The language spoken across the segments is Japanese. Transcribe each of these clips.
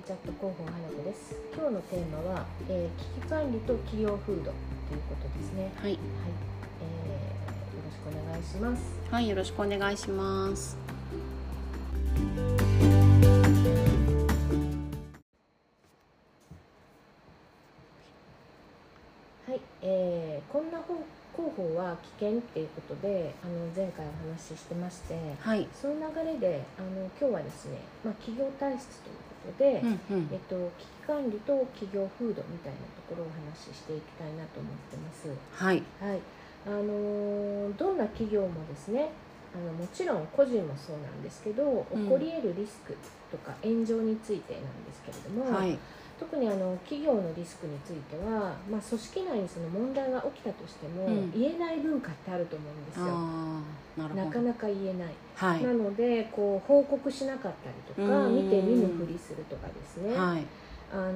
イチャット広報花子です。今日のテーマは、えー、危機管理と企業風土ということですね。はい、はい、えー、よろしくお願いします。はい、よろしくお願いします。はい、えー、こんな方広報は危険っていうことであの前回お話ししてましてはい、その流れであの今日はですね、まあ、企業体質ということで、うんうん。えっと、危機管理と企業風土みたいなところをお話ししていきたいなと思ってます。はい、はい、あのーどんな企業もですねあのもちろん個人もそうなんですけど起こり得るリスクとか炎上についてなんですけれども、はい、特にあの企業のリスクについては、まあ、組織内にその問題が起きたとしても、うん。言えない文化ってあると思うんですよ。なかなか言えない、はい、なのでこう報告しなかったりとかうん。見て見ぬふりするとかですね、はい、あの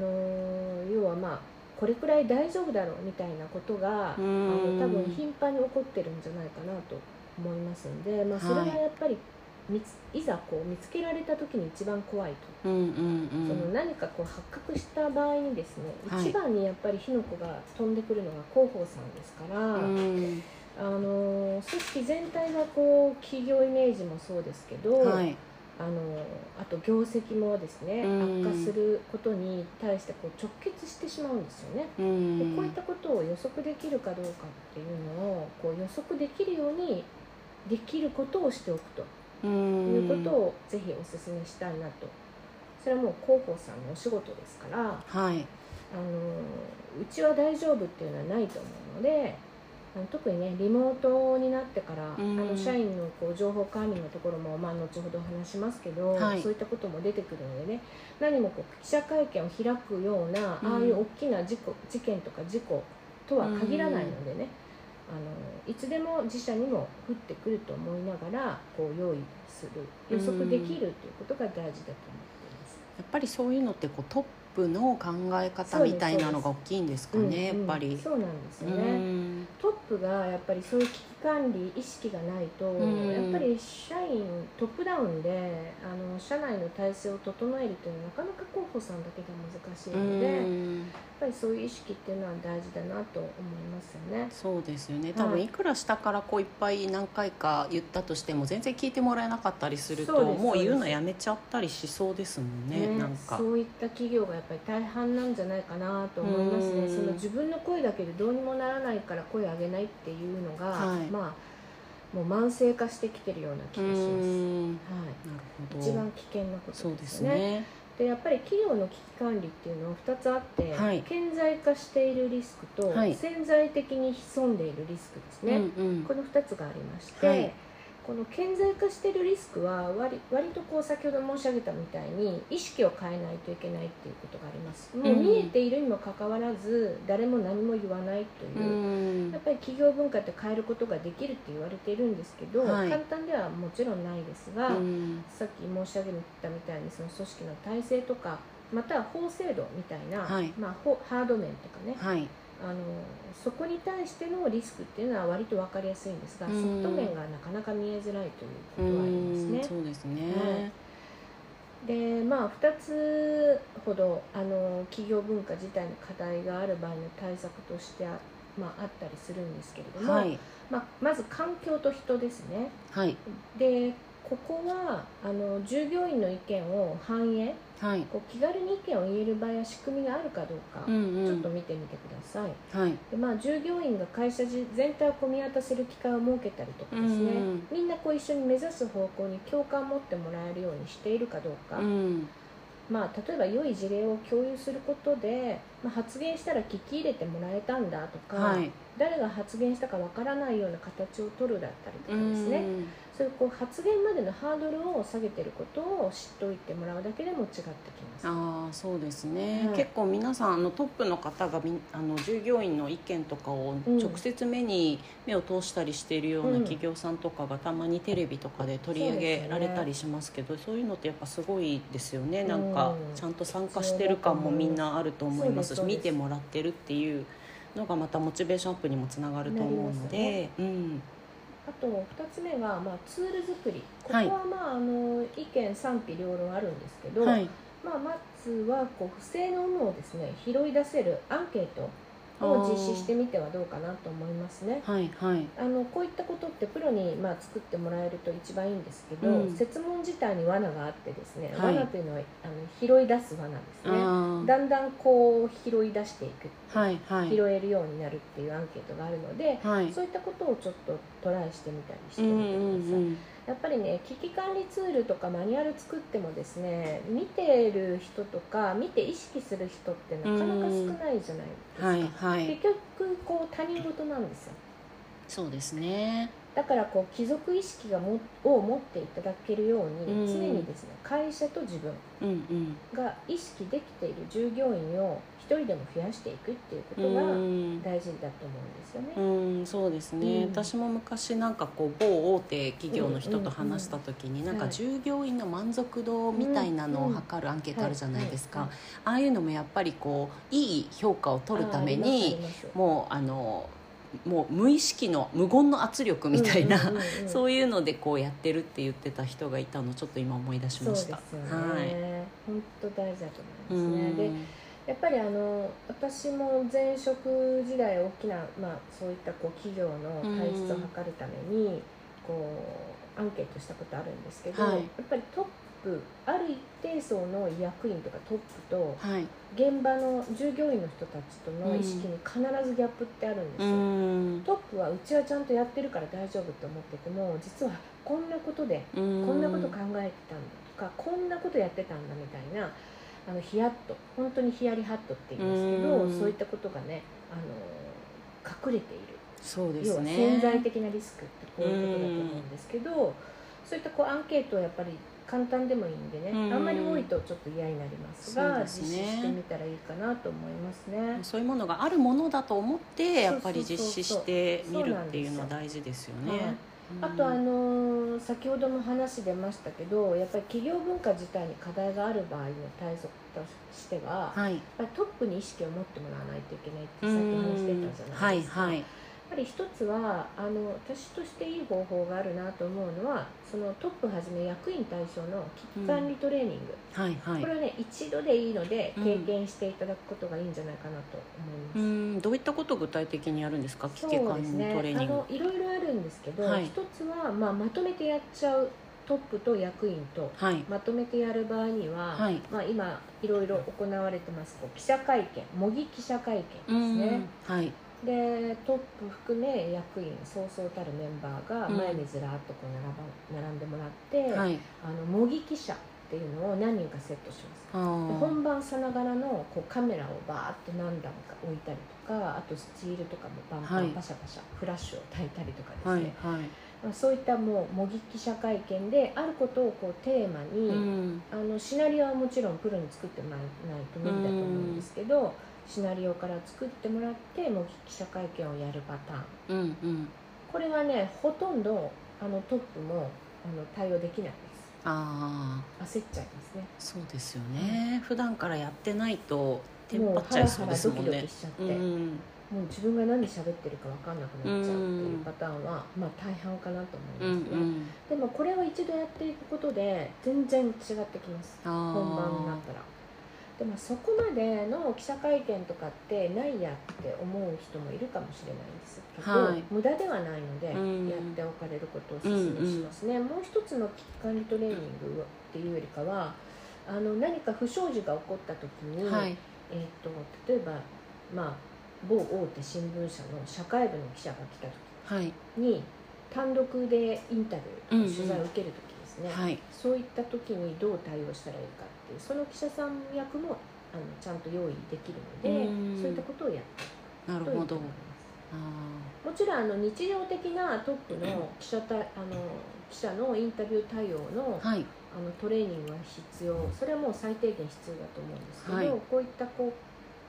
ー要はまあこれくらい大丈夫だろうみたいなことがあうん。の多分頻繁に起こってるんじゃないかなと思いますんで、まあ、それはやっぱり見ついざこう見つけられた時に一番怖いと、うんうんうん。その何かこう発覚した場合にですね、はい。一番にやっぱり火の粉が飛んでくるのが広報さんですから、うん、あのー組織全体がこう企業イメージもそうですけど、はい、あのあと業績もですねうん。悪化することに対してこう直結してしまうんですよね。うでん、こういったことを予測できるかどうかっていうのをこう予測できるようにできることをしておくと。う、いうんことをぜひお勧めしたいなと。それはもう広報さんのお仕事ですから。あはい、のうちは大丈夫っていうのはないと思うのであの特にねリモートになってから、うん。あの社員のこう情報管理のところも、まあ、後ほどお話しますけど、はい。そういったことも出てくるのでね何もこう記者会見を開くような、うん。ああいう大きな事故事件とか事故とは限らないのでね、あのいつでも自社にも降ってくると思いながらこう用意する予測できるということが大事だと思っています。やっぱりそういうのってこうトップの考え方みたいなのが大きいんですかね、うんうんやっぱり。そうなんですようね、ん、トップがやっぱりそういう危機管理意識がないと、うん。やっぱり社員トップダウンであの社内の体制を整えるというのはなかなか候補さんだけでは難しいので、やっうんぱりそういう意識っていうのは大事だなと思いますよね。そうですよね。はい。多分いくら下からこういっぱい何回か言ったとしても全然聞いてもらえなかったりするともう言うのやめちゃったりしそうですもんね。なんか。そういった企業がやっぱり大半なんじゃないかなと思いますね、うん。その自分の声だけでどうにもならないから声を上げないっていうのが、はい。まあもう慢性化してきてるような気うがします、ん。なるはい、ほど。一番危険なことですすね。でやっぱり企業の危機管理っていうのは2つあって、はい。顕在化しているリスクと、はい。潜在的に潜んでいるリスクですね、うんうん。この2つがありまして、はいこの顕在化しているリスクは割割とこう先ほど申し上げたみたいに意識を変えないといけないっていうことがあります。もう見えているにもかかわらず誰も何も言わないとういう、ん。やっぱり企業文化って変えることができるって言われているんですけど、はい。簡単ではもちろんないですが、うん。さっき申し上げたみたいにその組織の体制とかまたは法制度みたいな、はい。まあ、ほハード面とかねはいあのそこに対してのリスクっていうのは割と分かりやすいんですが、うん。ソフト面がなかなか見えづらいというこうとはありますんね。そうですね。でまあ2つほどあの企業文化自体の課題がある場合の対策としてあ,、まあ、あったりするんですけれども、はい。まあ、まず環境と人ですね。はい。でここはあの従業員の意見を反映はい。こう気軽に意見を言える場合や仕組みがあるかどうか、うんうん。ちょっと見てみてください。はい。でまあ、従業員が会社全体を見渡せる機会を設けたりとかですね、うん。みんなこう一緒に目指す方向に共感を持ってもらえるようにしているかどうか、うん。まあ、例えば良い事例を共有することで、まあ、発言したら聞き入れてもらえたんだとか、はい。誰が発言したかわからないような形を取るだったりとかですね、うんそういうこう発言までのハードルを下げてることを知っておいてもらうだけでも違ってきます。ああそうですね、はい。結構皆さんあのトップの方がみあの従業員の意見とかをうん。直接目に目を通したりしているようなうん。企業さんとかがたまにテレビとかで取り上げられたりしますけどそういうのってやっぱすごいですよね。なんかうん。ちゃんと参加してる感もみんなあると思います見てもらってるっていうのがまたモチベーションアップにもつながると思うので、なりうん。あと2つ目が、まあ、ツール作り。ここはいは、まああの意見賛否両論あるんですけど、はい。まあ、まずはこう不正の有無をですね拾い出せるアンケートを実施してみてはどうかなと思いますね。はいはい。あのこういったことってプロにまあ作ってもらえると一番いいんですけど、うん。設問自体に罠があってですね、はい。罠というのはあの拾い出す罠ですね。あだんだんこう拾い出していく、あはいはい。拾えるようになるっていうアンケートがあるので、はい。そういったことをちょっとトライしてみたりしてうんみてください。うんうんやっぱりね危機管理ツールとかマニュアル作ってもですね見てる人とか見て意識する人ってなかなか少ないじゃないですか、はいはい。結局こう他人事なんですよ。そうですねだからこう貴族意識がもを持っていただけるように、うん。常にですね会社と自分うんうん。が意識できている従業員を一人でも増やしていくっていうこうとがん大事だと思うんですよね。うんそうですね、うん。私も昔なんかこう某大手企業の人と話した時に、なんかはい。従業員の満足度みたいなのを測るアンケートあるじゃないですか、はい。ああいうのもやっぱりこういい評価を取るためにもうあのもう無意識の無言の圧力みたいな、うんうんうんうんそういうのでこうやってるって言ってた人がいたのをちょっと今思い出しそうですよました。ね、本当大事だとはい。思いますね。でうんやっぱりあの私も前職時代大きな、まあ、そういったこう企業の体質を測るために、こうアンケートしたことあるんですけど、はいやっぱりトップある一定層の役員とかトップとはい。現場の従業員の人たちとの意識に必ずギャップってあるんですうよ。ん。トップはうちはちゃんとやってるから大丈夫って思ってても実はこんなことでここんなこと考えてたんだとかこんなことやってたんだみたいなあのヒヤッと本当にヒヤリハットって言うんですけどうんそういったことがねあの隠れている、そうで要はすね。潜在的なリスクってこういうことだと思うんですけどそういったこうアンケートはやっぱり簡単でもいいんでねうんあんまり多いとちょっと嫌になりますがね実施してみたらいいかなと思いますね。そういうものがあるものだと思ってやっぱり実施してみるっていうのは大事ですよはいね。あとあのー先ほども話出ましたけどやっぱり企業文化自体に課題がある場合の対策としては、やっはい。ぱりトップに意識を持ってもらわないといけないってさっき話してたじゃないですか。はいはい。やっぱり一つはあの私としていい方法があるなと思うのはそのトップはじめ役員対象の危機管理トレーニング、はいはいこれ。はね一度でいいのでうん経験していただくことがいいんじゃないかなとう思います。んどういったことを具体的にやるんですか？危機管理トレーニング。あのいろいろあるんですけど、はい一つは、まあ、まとめてやっちゃうトップと役員とはいまとめてやる場合には、はい。まあ、今いろいろ行われてますこう記者会見模擬記者会見ですね、はい。でトップ含め役員そうそうたるメンバーがうん。前にずらっとこう並ば並んでもらって、はい。あの模擬記者っていうのを何人かセットします。本番さながらのこうカメラをバーッと何段か置いたりとかあとスチールとかもバンバはい。ンパシャパシャ、フラッシュを焚いたりとかですね、はいはい。まあ、そういったもう模擬記者会見であることをこうテーマに、うん。あのシナリオはもちろんプロに作ってもらわないと無理だと思うんですけど、シナリオから作ってもらって模擬記者会見をやるパターン。うんうん。これはねほとんどあのトップもあの対応できないです。ああ焦っちゃいますね。そうですよね。普段からやってないとテンもうパっちゃいそうハラハラですもんね。ドキドキ。しちゃって、うん。もう自分が何喋ってるか分かんなくなっちゃうっていうパターンは、まあ大半かなとうん思いますね、うん。でもこれを一度やっていくことで全然違ってきます。あ本番になあったらでもそこまでの記者会見とかってないやって思う人もいるかもしれないんですけど、はい。無駄ではないので、うん。やっておかれることをお勧めしますね、もう一つの危機管理トレーニングっていうよりかはあの何か不祥事が起こった時に、はい。えー、と例えば、まあ、某大手新聞社の社会部の記者が来たはい。時に単独でインタビュー取材を受ける時ですね、はい。そういった時にどう対応したらいいかっていうその記者さん役もあのちゃんと用意できるのでうん。そういったことをやってなるほど。もちろんあの日常的なトップの記者たあの記者のインタビュー対応のーはい。あのトレーニングは必要それはもう最低限必要だと思うんですけど、はい。こういったこ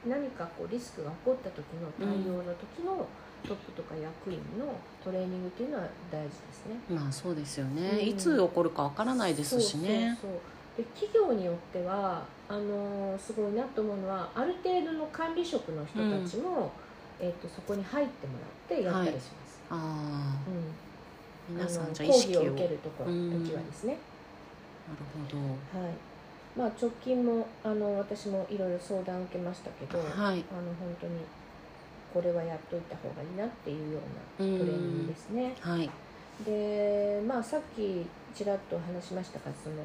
う何かこうリスクが起こった時の対応の時のトップとか役員のトレーニングっていうのは大事ですね。まあそうですよね、うん。いつ起こるかわからないですしね。そうそうそう。で企業によってはあのーすごいなと思うのはある程度の管理職の人たちも、えっとそこに入ってもらってやったりします。ああうん、皆さんじゃあ意識を。受けるとこうん時はですね。なるほど。はい。まあ、直近もあの私もいろいろ相談を受けましたけど、はい。あの本当にこれはやっといた方がいいなっていうようなトレーニングですね。はい。でまあさっきちらっと話しましたがその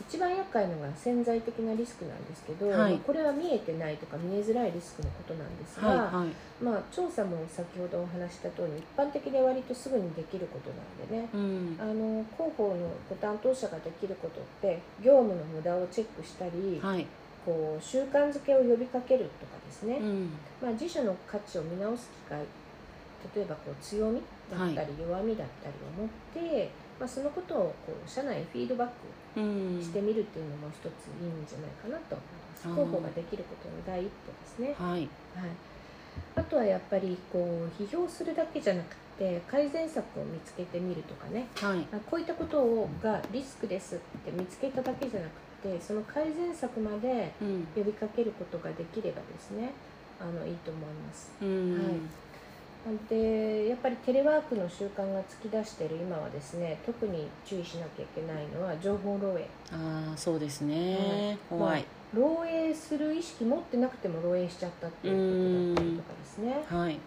一番厄介なのが潜在的なリスクなんですけど、はい。まあこれは見えてないとか見えづらいリスクのことなんですが、はいはい。まあ、調査も先ほどお話しした通り一般的で割とすぐにできることなんでね。うん。あの広報のご担当者ができることって業務の無駄をチェックしたり、はいこう習慣づけを呼びかけるとかですね、うん。まあ、自社の価値を見直す機会例えばこう強みだったり弱みだったりを持って、まあ、そのことをこう社内にフィードバックうんしてみるっていうのも一ついいんじゃないかなと思います、広報ができることの第一歩ですね、はい。はい、あとはやっぱりこう批評するだけじゃなくて改善策を見つけてみるとかね。はい。あこういったことをがリスクですって見つけただけじゃなくてその改善策までうん。呼びかけることができればですねあのいいと思います。うん。はい。でやっぱりテレワークの習慣が突き出している今はですね特に注意しなきゃいけないのは情報漏洩。ああそうですね。はい。怖い。漏洩する意識持ってなくても漏洩しちゃったっていうことだったりとかですね。はい。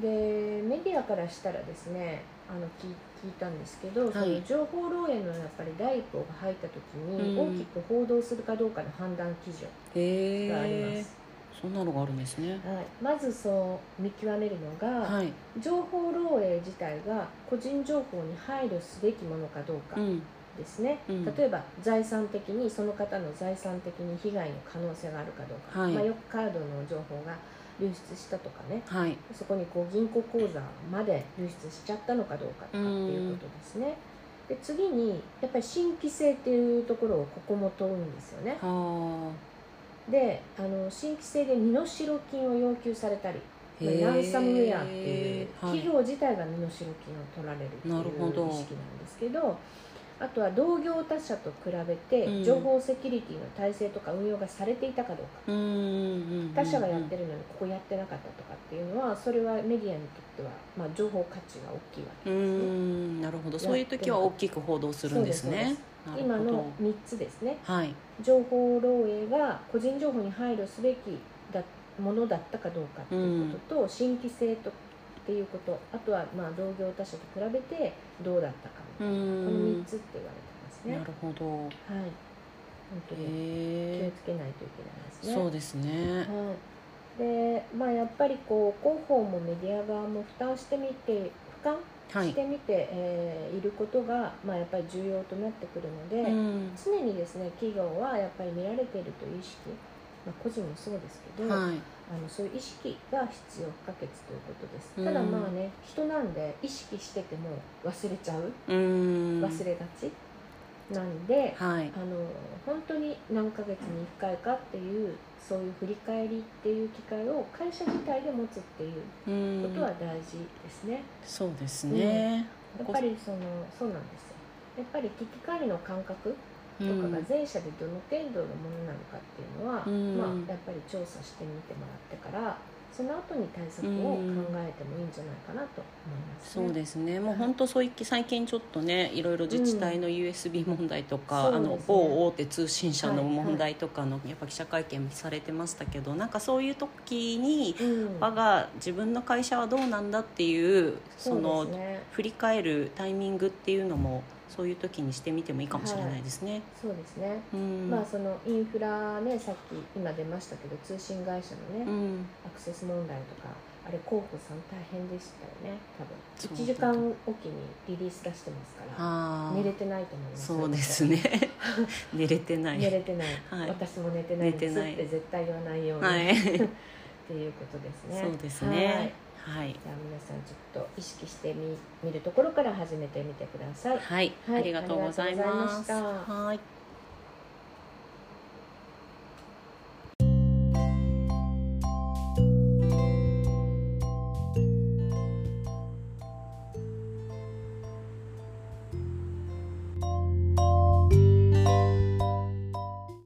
でメディアからしたらですねあの聞聞いたんですけど、はい。その情報漏洩のやっぱり第一報が入った時にうん。大きく報道するかどうかの判断基準へがありえます、そんなのがあるんですねはい、まずそう見極めるのが、はい。情報漏洩自体が個人情報に配慮すべきものかどうかうん。ですね、うん。例えば財産的にその方の財産的に被害の可能性があるかどうか、はい。まあ、よくカードの情報が流出したとかね。はい。そこにこう銀行口座まで流出しちゃったのかどうかとかっていうことですね。で次にやっぱり新規性っていうところをここも問うんですよね。はであの新規性で身代金を要求されたり、ランサムウェアっていうはい。企業自体が身代金を取られるっていう意識なんですけどあとは同業他社と比べうてん。情報セキュリティの体制とか運用がされていたかどうか。うんうんうん他社がやってるのにここやってなかったとかっていうのはそれはメディアにとっては、まあ、情報価値が大きいわけうですね。んなるほど。そういう時は大きく報道するんですね。今の3つですね。はい。情報漏洩が個人情報に配慮すべきだものだったかどうかっていうことと、新規性とっていうこと。あとはまあ同業他社と比べてどうだったかうみたいな、このん3つって言われてますね。なるほど。はい。本当に気をつけないといけないですね。そうですね。はい、でまあやっぱりこう広報もメディア側も負担してみて俯瞰はい。してみて、えーいることが、まあ、やっぱり重要となってくるので、うん。常にですね企業はやっぱり見られているという意識、まあ、個人もそうですけど、はい。あのそういう意識が必要不可欠ということです、うん。ただまあね人なんで意識してても忘れちゃう。うん。忘れがちなんで、はい。あの本当に何ヶ月に1回かっていうそういう振り返りっていう機会を会社自体で持つっていううん。ことは大事ですね、そうですね。やっぱりそのそうなんですよ。やっぱり危機管理の感覚とかが全社でどの程度のものなのかっていうのは、うん。まあ、やっぱり調査してみてもらってからその後に対策を考えてもいいんじゃないかなと思います、そうですね。もう本当そうい最近ちょっとねいろいろ自治体の USB 問題とか、あのそうですね。某大手通信社の問題とかのやっぱ記者会見されてましたけどなんかそういう時にうん。我が自分の会社はどうなんだっていうその振り返るタイミングっていうのもそういう時にしてみてもいいかもしれないですね。そうですね、うん。まあそのインフラねさっき今出ましたけど通信会社のね、うん。アクセス問題とかあれ広報さん大変でしたよね多分。そう1時間おきにリリース出してますからあ寝れてないと思いますそうですね。寝れてない。寝れてない、はい。私も寝てないんです寝てない。って絶対言わないように、はいっていうことですね。そうですはい。ねはい。じゃあ皆さんちょっと意識してみ見るところから始めてみてください。はい、はい。ありがとうございます。ありがとうございました。はい